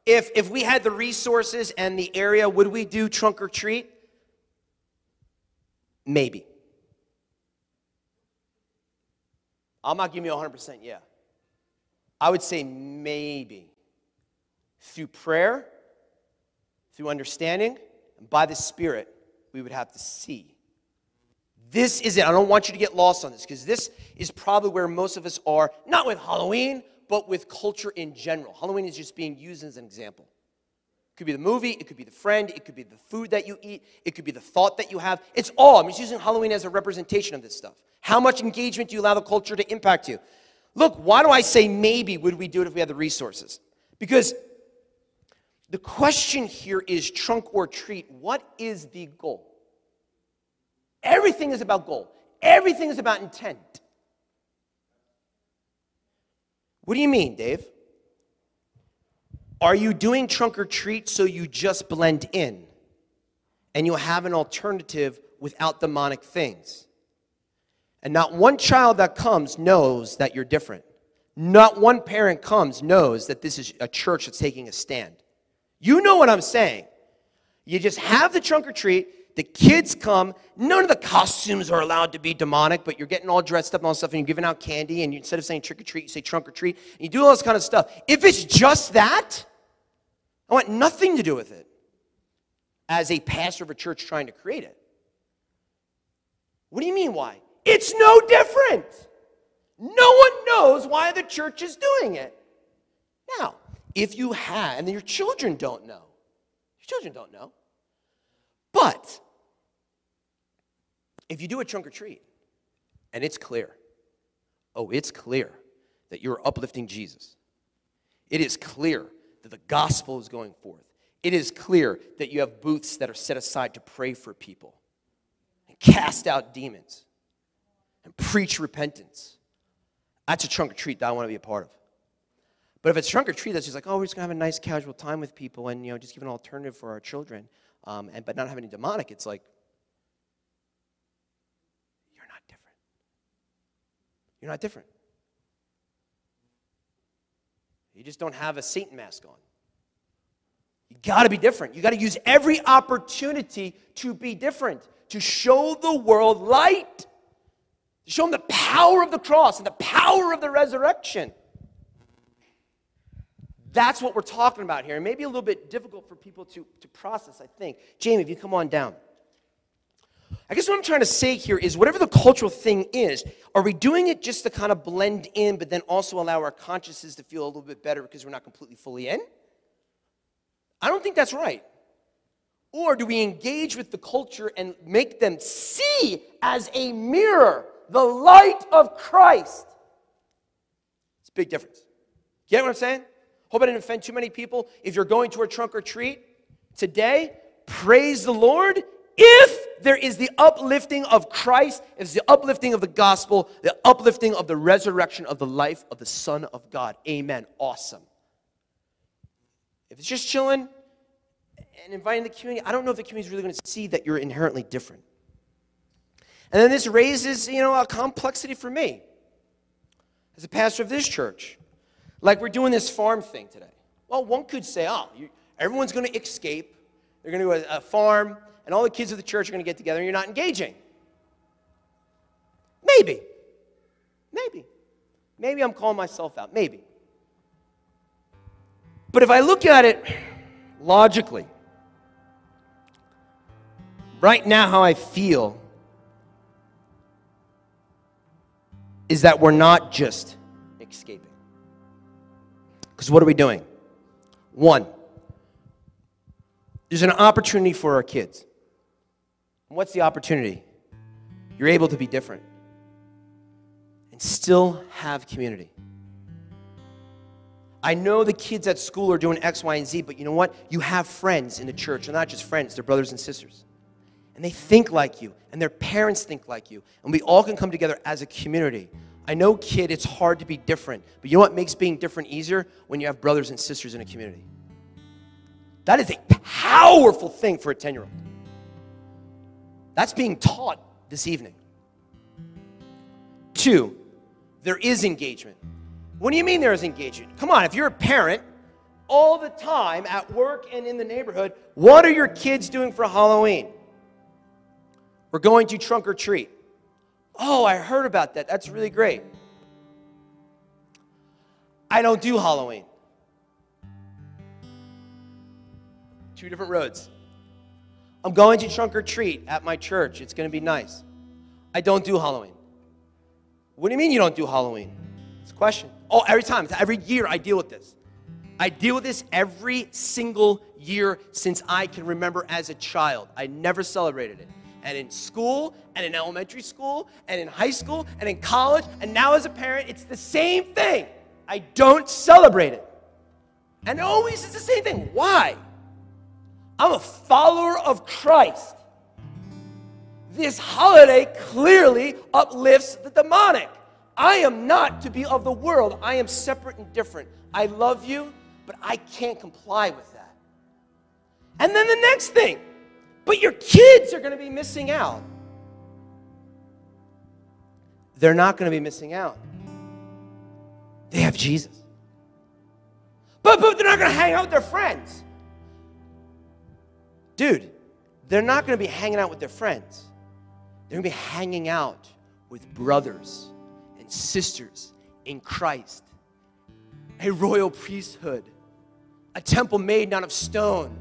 If, if we had the resources and the area, would we do trunk or treat? Maybe. I'm not giving you 100% yeah. I would say maybe through prayer, through understanding, and by the Spirit, we would have to see. This is it. I don't want you to get lost on this because this is probably where most of us are, not with Halloween, but with culture in general. Halloween is just being used as an example. It could be the movie, it could be the friend, it could be the food that you eat, it could be the thought that you have. It's all. I'm just using Halloween as a representation of this stuff. How much engagement do you allow the culture to impact you? Look, why do I say maybe would we do it if we had the resources? Because the question here is trunk or treat. What is the goal? Everything is about goal, everything is about intent. What do you mean, Dave? Are you doing trunk or treat so you just blend in and you have an alternative without demonic things? And not one child that comes knows that you're different. Not one parent comes knows that this is a church that's taking a stand. You know what I'm saying. You just have the trunk or treat, the kids come, none of the costumes are allowed to be demonic, but you're getting all dressed up and all stuff, and you're giving out candy, and you, instead of saying trick or treat, you say trunk or treat, and you do all this kind of stuff. If it's just that, I want nothing to do with it as a pastor of a church trying to create it. What do you mean, why? It's no different. No one knows why the church is doing it. Now, if you have, and your children don't know, your children don't know. But if you do a trunk or treat and it's clear, oh, it's clear that you're uplifting Jesus, it is clear that the gospel is going forth, it is clear that you have booths that are set aside to pray for people and cast out demons and preach repentance. That's a trunk or treat that I want to be a part of. But if it's trunk or treat that's just like, oh, we're just gonna have a nice casual time with people and you know just give an alternative for our children, um, and but not have any demonic, it's like you're not different. You're not different. You just don't have a Satan mask on. You got to be different. You got to use every opportunity to be different, to show the world light, to show them the power of the cross and the power of the resurrection. That's what we're talking about here. And maybe a little bit difficult for people to, to process, I think. Jamie, if you come on down. I guess what I'm trying to say here is whatever the cultural thing is, are we doing it just to kind of blend in, but then also allow our consciences to feel a little bit better because we're not completely fully in? I don't think that's right. Or do we engage with the culture and make them see as a mirror the light of Christ? It's a big difference. Get what I'm saying? Hope I didn't offend too many people. If you're going to a trunk or treat today, praise the Lord. If there is the uplifting of Christ, it's the uplifting of the gospel, the uplifting of the resurrection of the life of the Son of God. Amen. Awesome. If it's just chilling and inviting the community, I don't know if the community is really going to see that you're inherently different. And then this raises, you know, a complexity for me as a pastor of this church. Like we're doing this farm thing today. Well, one could say, oh, you, everyone's going to escape. They're going to go a, a farm, and all the kids of the church are going to get together, and you're not engaging. Maybe. Maybe. Maybe I'm calling myself out. Maybe. But if I look at it logically, right now, how I feel is that we're not just escaping. Because what are we doing? One, there's an opportunity for our kids. And what's the opportunity? You're able to be different and still have community. I know the kids at school are doing X, Y, and Z, but you know what? You have friends in the church. They're not just friends, they're brothers and sisters. And they think like you, and their parents think like you. And we all can come together as a community. I know, kid, it's hard to be different, but you know what makes being different easier? When you have brothers and sisters in a community. That is a powerful thing for a 10 year old. That's being taught this evening. Two, there is engagement. What do you mean there is engagement? Come on, if you're a parent, all the time at work and in the neighborhood, what are your kids doing for Halloween? We're going to trunk or treat. Oh, I heard about that. That's really great. I don't do Halloween. Two different roads. I'm going to trunk or treat at my church. It's going to be nice. I don't do Halloween. What do you mean you don't do Halloween? It's a question. Oh, every time, every year I deal with this. I deal with this every single year since I can remember as a child. I never celebrated it. And in school, and in elementary school, and in high school, and in college, and now as a parent, it's the same thing. I don't celebrate it. And always it's the same thing. Why? I'm a follower of Christ. This holiday clearly uplifts the demonic. I am not to be of the world. I am separate and different. I love you, but I can't comply with that. And then the next thing, but your kids are going to be missing out. They're not going to be missing out. They have Jesus. But, but they're not going to hang out with their friends. Dude, they're not going to be hanging out with their friends. They're going to be hanging out with brothers and sisters in Christ, a royal priesthood, a temple made not of stone,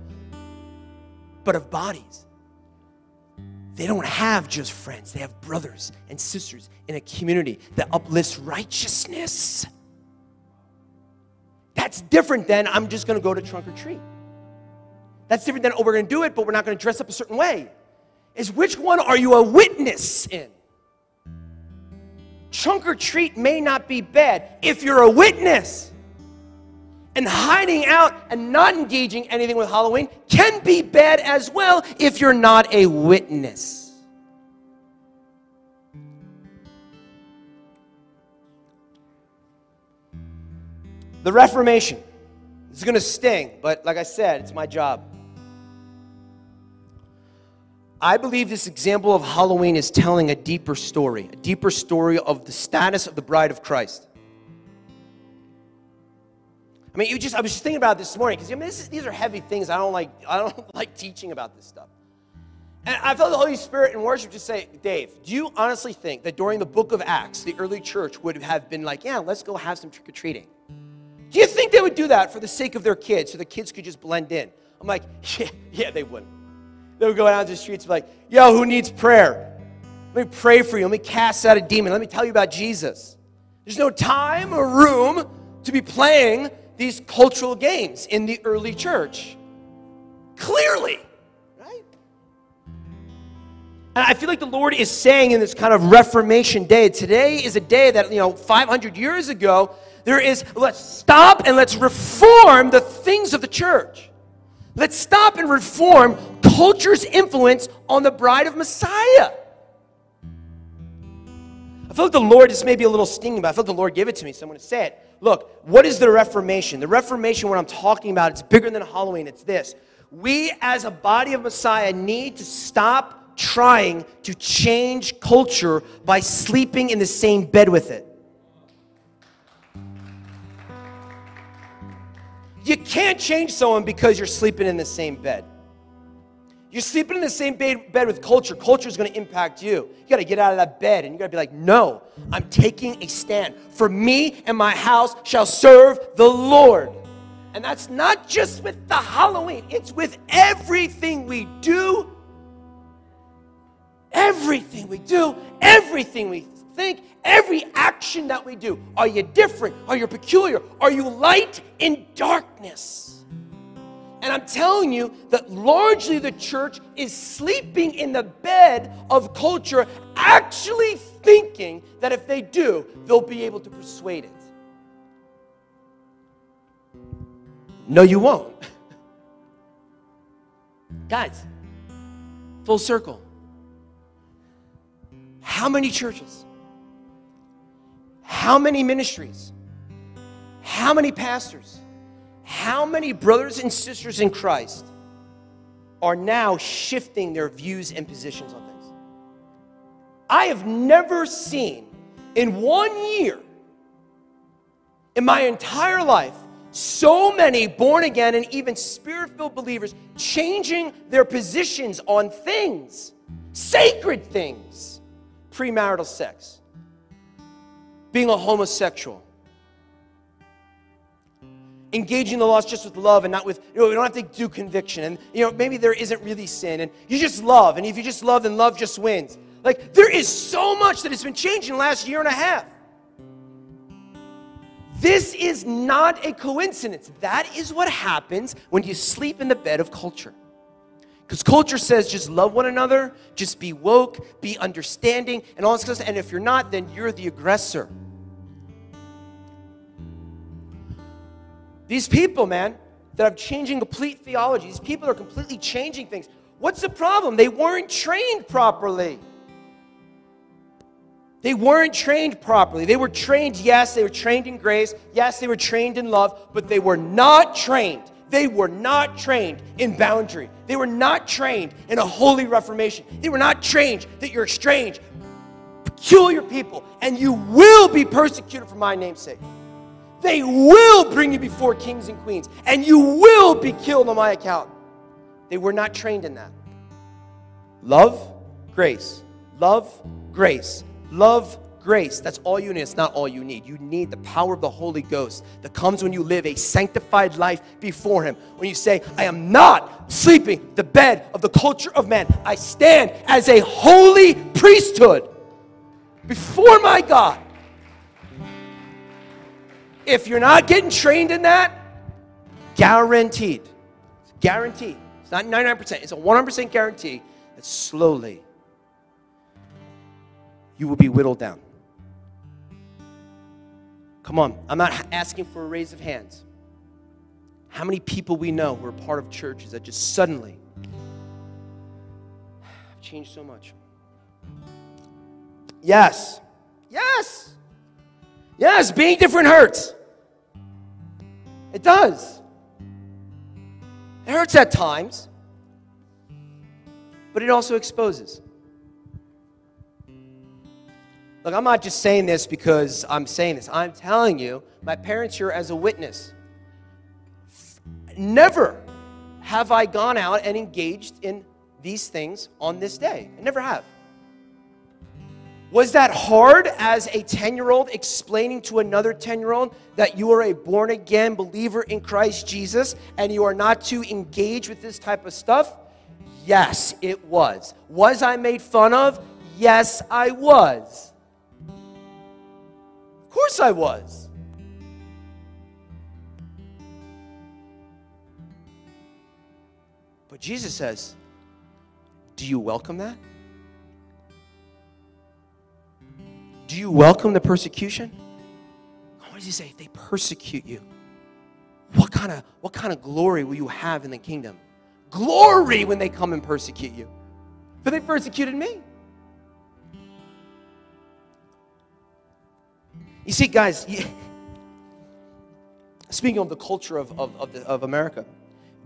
but of bodies. They don't have just friends, they have brothers and sisters in a community that uplifts righteousness. That's different than I'm just gonna go to trunk or treat. That's different than, oh, we're going to do it, but we're not going to dress up a certain way. Is which one are you a witness in? Trunk or treat may not be bad if you're a witness. And hiding out and not engaging anything with Halloween can be bad as well if you're not a witness. The Reformation. Is going to sting, but like I said, it's my job. I believe this example of Halloween is telling a deeper story, a deeper story of the status of the bride of Christ. I mean, you just I was just thinking about this morning because I mean, these are heavy things. I don't like I don't like teaching about this stuff. And I felt the Holy Spirit in worship just say, Dave, do you honestly think that during the book of Acts, the early church would have been like, yeah, let's go have some trick or treating? Do you think they would do that for the sake of their kids so the kids could just blend in? I'm like, yeah, yeah, they wouldn't. They would go out to the streets and be like, yo, who needs prayer? Let me pray for you. Let me cast out a demon. Let me tell you about Jesus. There's no time or room to be playing these cultural games in the early church. Clearly, right? And I feel like the Lord is saying in this kind of Reformation day, today is a day that, you know, 500 years ago, there is, let's stop and let's reform the things of the church. Let's stop and reform culture's influence on the bride of Messiah. I feel like the Lord, this may be a little stinging, but I feel like the Lord gave it to me, so I'm going to say it. Look, what is the Reformation? The Reformation, what I'm talking about, it's bigger than Halloween. It's this. We, as a body of Messiah, need to stop trying to change culture by sleeping in the same bed with it. You can't change someone because you're sleeping in the same bed. You're sleeping in the same bed, with culture. Culture is going to impact you. You got to get out of that bed and you got to be like, no, I'm taking a stand. For me and my house shall serve the Lord. And that's not just with the Halloween, it's with everything we do. Everything we do, everything we think, every action that we do. Are you different? Are you peculiar? Are you light in darkness? And I'm telling you that largely the church is sleeping in the bed of culture, actually thinking that if they do, they'll be able to persuade it. No, you won't. Guys, full circle. How many churches how many ministries? How many pastors? How many brothers and sisters in Christ are now shifting their views and positions on things? I have never seen in one year, in my entire life, so many born again and even spirit filled believers changing their positions on things, sacred things, premarital sex being a homosexual, engaging the lost just with love and not with, you know, we don't have to do conviction. And, you know, maybe there isn't really sin. And you just love. And if you just love, then love just wins. Like, there is so much that has been changed in the last year and a half. This is not a coincidence. That is what happens when you sleep in the bed of culture. Because culture says just love one another, just be woke, be understanding, and all this stuff. And if you're not, then you're the aggressor. These people, man, that are changing complete theology, these people are completely changing things. What's the problem? They weren't trained properly. They weren't trained properly. They were trained, yes, they were trained in grace, yes, they were trained in love, but they were not trained. They were not trained in boundary. They were not trained in a holy reformation. They were not trained that you're strange, peculiar people, and you will be persecuted for my name's sake. They will bring you before kings and queens, and you will be killed on my account. They were not trained in that. Love, grace. Love, grace. Love, grace. That's all you need. It's not all you need. You need the power of the Holy Ghost that comes when you live a sanctified life before Him. When you say, I am not sleeping the bed of the culture of man, I stand as a holy priesthood before my God. If you're not getting trained in that, guaranteed, guaranteed, It's not 99%, it's a 100% guarantee that slowly you will be whittled down. Come on, I'm not asking for a raise of hands. How many people we know who are part of churches that just suddenly have changed so much? Yes. Yes. Yes, being different hurts. It does. It hurts at times, but it also exposes. Look, I'm not just saying this because I'm saying this. I'm telling you, my parents here as a witness. Never have I gone out and engaged in these things on this day. I never have. Was that hard as a 10 year old explaining to another 10 year old that you are a born again believer in Christ Jesus and you are not to engage with this type of stuff? Yes, it was. Was I made fun of? Yes, I was. Of course I was. But Jesus says, Do you welcome that? Do you welcome the persecution? What does he say? If they persecute you, what kind of what kind of glory will you have in the kingdom? Glory when they come and persecute you. For they persecuted me. You see, guys, you, speaking of the culture of, of, of, the, of America,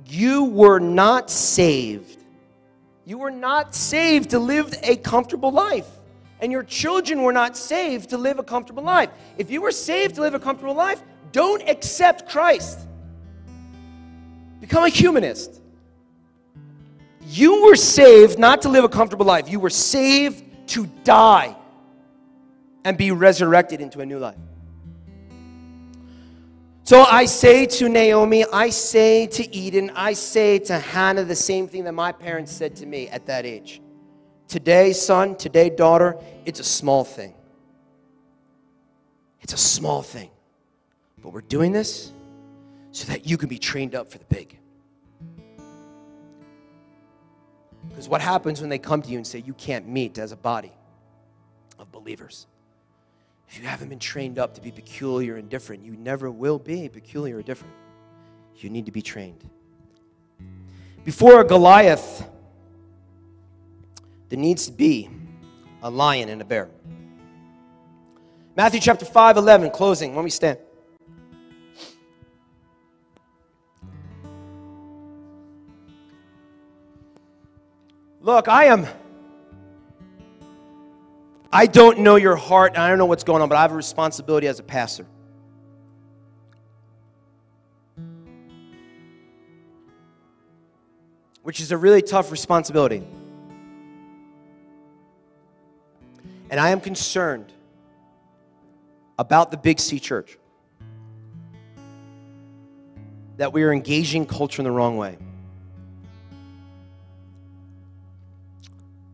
you were not saved. You were not saved to live a comfortable life and your children were not saved to live a comfortable life. If you were saved to live a comfortable life, don't accept Christ. Become a humanist. You were saved not to live a comfortable life, you were saved to die and be resurrected into a new life. So I say to Naomi, I say to Eden, I say to Hannah the same thing that my parents said to me at that age. Today, son, today, daughter, it's a small thing. It's a small thing. But we're doing this so that you can be trained up for the big. Because what happens when they come to you and say you can't meet as a body of believers? If you haven't been trained up to be peculiar and different, you never will be peculiar or different. You need to be trained. Before Goliath, there needs to be a lion and a bear. Matthew chapter 5, 11, closing, when we stand. Look, I am. I don't know your heart, and I don't know what's going on, but I have a responsibility as a pastor. Which is a really tough responsibility. And I am concerned about the Big C church that we are engaging culture in the wrong way.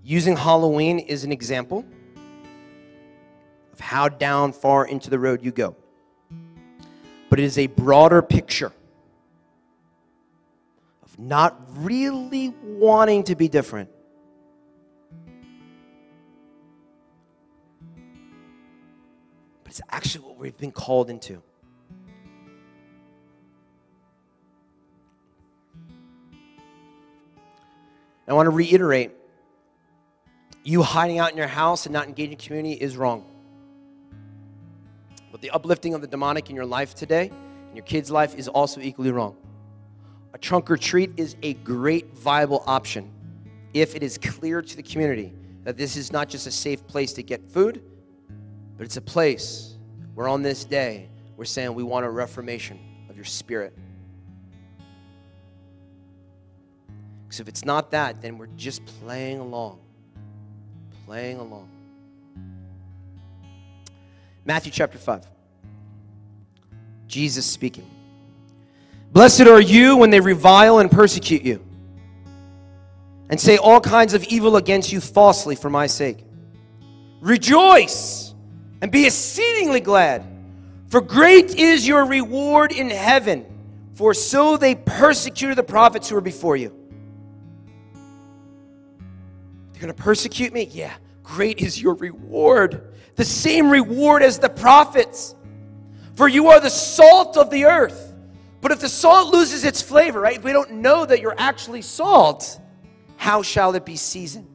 Using Halloween is an example of how down far into the road you go. But it is a broader picture of not really wanting to be different It's actually what we've been called into. I want to reiterate you hiding out in your house and not engaging community is wrong. But the uplifting of the demonic in your life today, in your kid's life, is also equally wrong. A trunk or treat is a great, viable option if it is clear to the community that this is not just a safe place to get food, but it's a place where on this day we're saying we want a reformation of your spirit. Because if it's not that, then we're just playing along. Playing along. Matthew chapter 5. Jesus speaking. Blessed are you when they revile and persecute you and say all kinds of evil against you falsely for my sake. Rejoice and be exceedingly glad, for great is your reward in heaven, for so they persecuted the prophets who were before you. They're going to persecute me? Yeah. Great is your reward. The same reward as the prophets. For you are the salt of the earth. But if the salt loses its flavor, right? If we don't know that you're actually salt, how shall it be seasoned?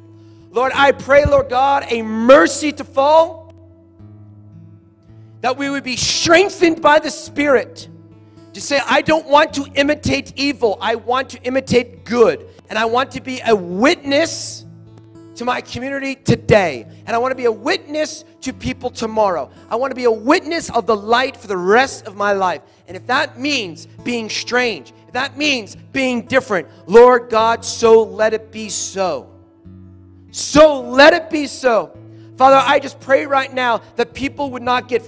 Lord, I pray, Lord God, a mercy to fall, that we would be strengthened by the Spirit to say, I don't want to imitate evil, I want to imitate good, and I want to be a witness to my community today. And I want to be a witness to people tomorrow. I want to be a witness of the light for the rest of my life. And if that means being strange, if that means being different, Lord God, so let it be so. So let it be so. Father, I just pray right now that people would not get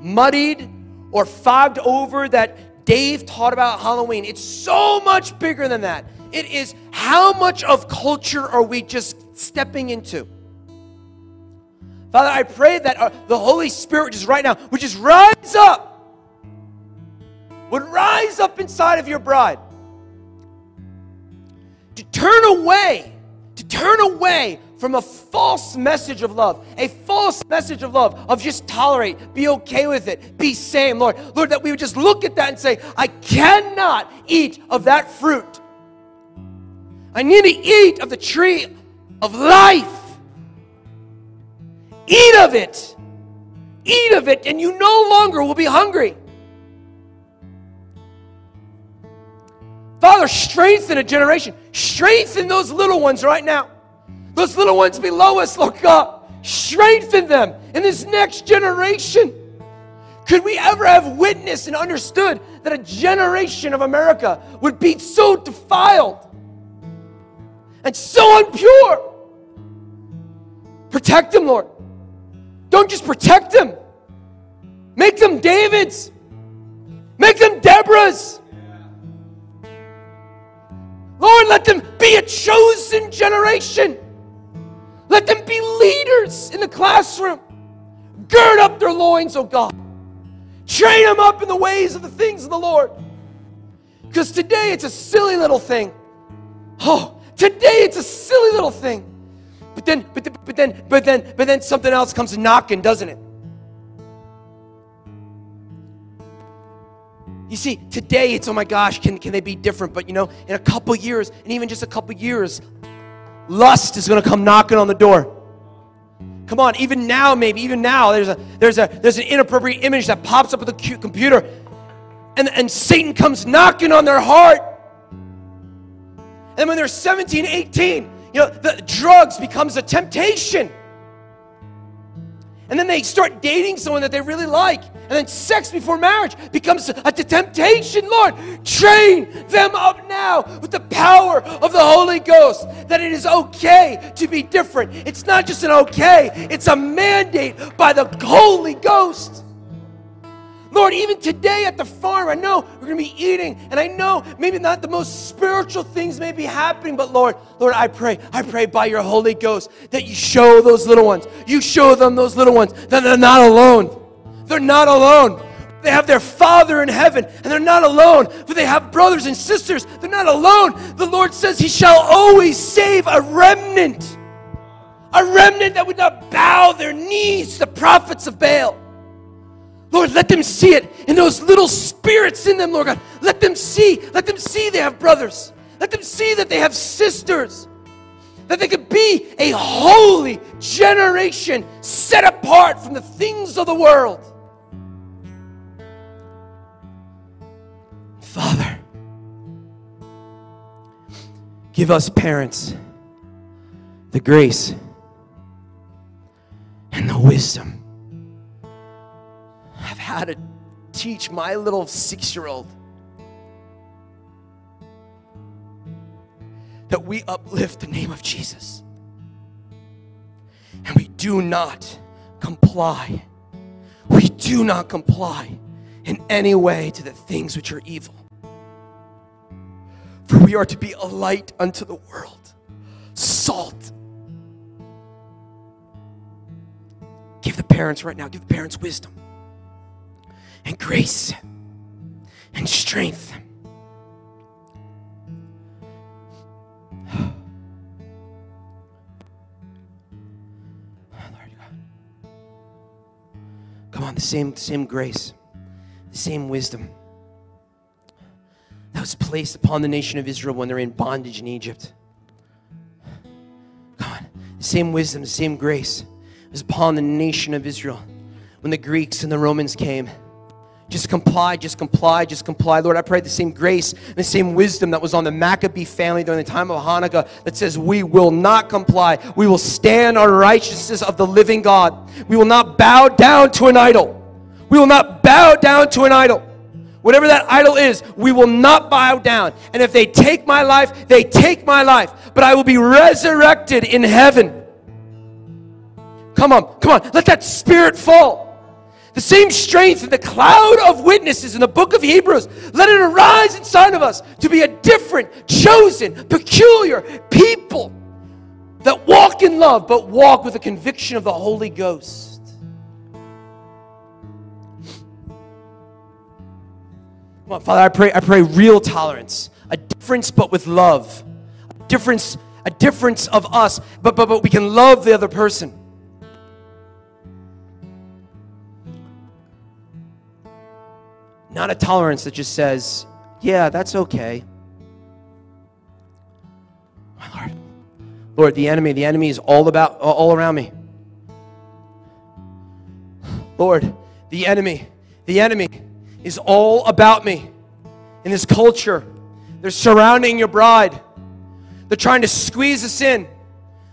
muddied or fogged over that Dave taught about Halloween. It's so much bigger than that. It is how much of culture are we just stepping into? Father, I pray that uh, the Holy Spirit just right now would just rise up, would rise up inside of your bride to turn away, turn away from a false message of love, a false message of love, of just tolerate, be okay with it, be same, Lord. Lord, that we would just look at that and say, I cannot eat of that fruit. I need to eat of the tree of life. Eat of it. Eat of it, and you no longer will be hungry. Father, strengthen a generation. Strengthen those little ones right now. Those little ones below us, Lord God. Strengthen them in this next generation. Could we ever have witnessed and understood that a generation of America would be so defiled and so impure? Protect them, Lord. Don't just protect them, make them Davids, make them Deborahs. Lord, let them be a chosen generation. Let them be leaders in the classroom. Gird up their loins, oh God. Train them up in the ways of the things of the Lord. Because today it's a silly little thing. Oh, today it's a silly little thing. But then, but, then, but then, but then, but then something else comes knocking, doesn't it? You see, today it's, oh my gosh, can, can they be different? But you know, in a couple years, and even just a couple years, lust is going to come knocking on the door. Come on, even now, maybe, even now, there's a there's a there's an inappropriate image that pops up with the computer, and, and Satan comes knocking on their heart. And when they're 17, 18, you know, the drugs becomes a temptation. And then they start dating someone that they really like. And then sex before marriage becomes a, temptation. Lord, train them up now with the power of the Holy Ghost that it is okay to be different. It's not just an okay, it's a mandate by the Holy Ghost. Lord, even today at the farm, I know we're going to be eating, and I know maybe not the most spiritual things may be happening, but Lord, Lord, I pray, I pray by your Holy Ghost that you show those little ones, you show them those little ones that they're not alone. They're not alone. They have their Father in heaven, and they're not alone, for they have brothers and sisters. They're not alone. The Lord says He shall always save a remnant, a remnant that would not bow their knees to the prophets of Baal. Lord, let them see it in those little spirits in them, Lord God. Let them see, let them see they have brothers. Let them see that they have sisters. That they could be a holy generation set apart from the things of the world. Father, give us parents the grace and the wisdom how to teach my little six year old that we uplift the name of Jesus. And we do not comply. We do not comply in any way to the things which are evil. For we are to be a light unto the world, salt. Give the parents right now, give the parents wisdom and grace and strength. Come on, the same, same grace, the same wisdom that was placed upon the nation of Israel when they're in bondage in Egypt. Come on, the same wisdom, the same grace was upon the nation of Israel when the Greeks and the Romans came. Just comply, just comply, just comply. Lord, I pray the same grace the same wisdom that was on the Maccabee family during the time of Hanukkah that says, We will not comply. We will stand on righteousness of the living God. We will not bow down to an idol. We will not bow down to an idol. Whatever that idol is, we will not bow down. And if they take my life, they take my life. But I will be resurrected in heaven. Come on, come on, let that spirit fall. The same strength in the cloud of witnesses in the book of Hebrews, let it arise inside of us to be a different, chosen, peculiar people that walk in love, but walk with the conviction of the Holy Ghost. Come on, Father, I pray, I pray real tolerance, a difference but with love, a difference, a difference of us, but, but, but we can love the other person. Not a tolerance that just says, yeah, that's okay. My Lord. Lord, the enemy, the enemy is all about all around me. Lord, the enemy, the enemy is all about me. In this culture, they're surrounding your bride. They're trying to squeeze us in.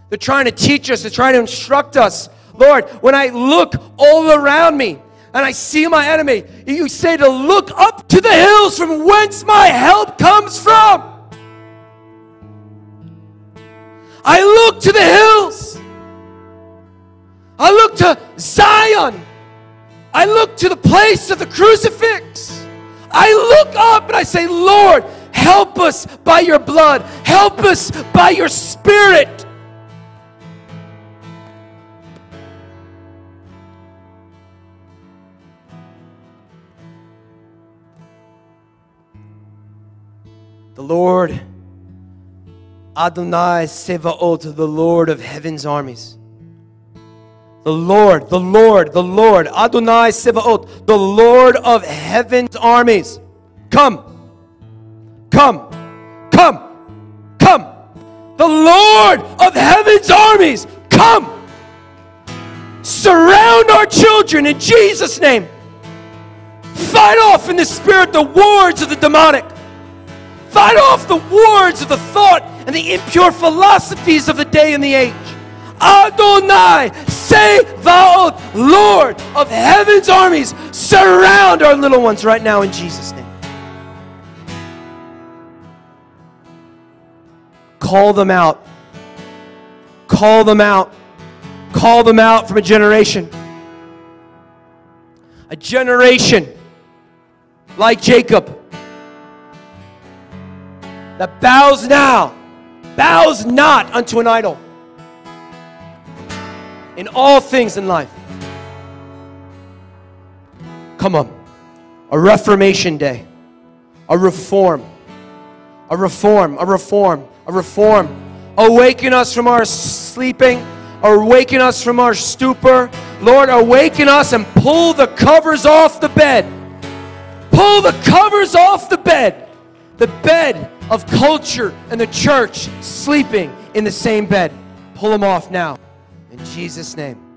They're trying to teach us, they're trying to instruct us. Lord, when I look all around me, and I see my enemy, you say to look up to the hills from whence my help comes from. I look to the hills. I look to Zion. I look to the place of the crucifix. I look up and I say, Lord, help us by your blood, help us by your spirit. The Lord, Adonai Sevaot, the Lord of heaven's armies. The Lord, the Lord, the Lord, Adonai Sevaot, the Lord of heaven's armies. Come, come, come, come. The Lord of heaven's armies, come. Surround our children in Jesus' name. Fight off in the spirit the wards of the demonic. Fight off the wards of the thought and the impure philosophies of the day and the age. Adonai, say thou, Lord of heaven's armies, surround our little ones right now in Jesus' name. Call them out. Call them out. Call them out from a generation. A generation like Jacob that bows now, bows not unto an idol in all things in life. Come on. A reformation day, a reform, a reform, a reform, a reform. Awaken us from our sleeping, awaken us from our stupor. Lord, awaken us and pull the covers off the bed. Pull the covers off the bed. The bed of culture and the church sleeping in the same bed. Pull them off now. In Jesus' name.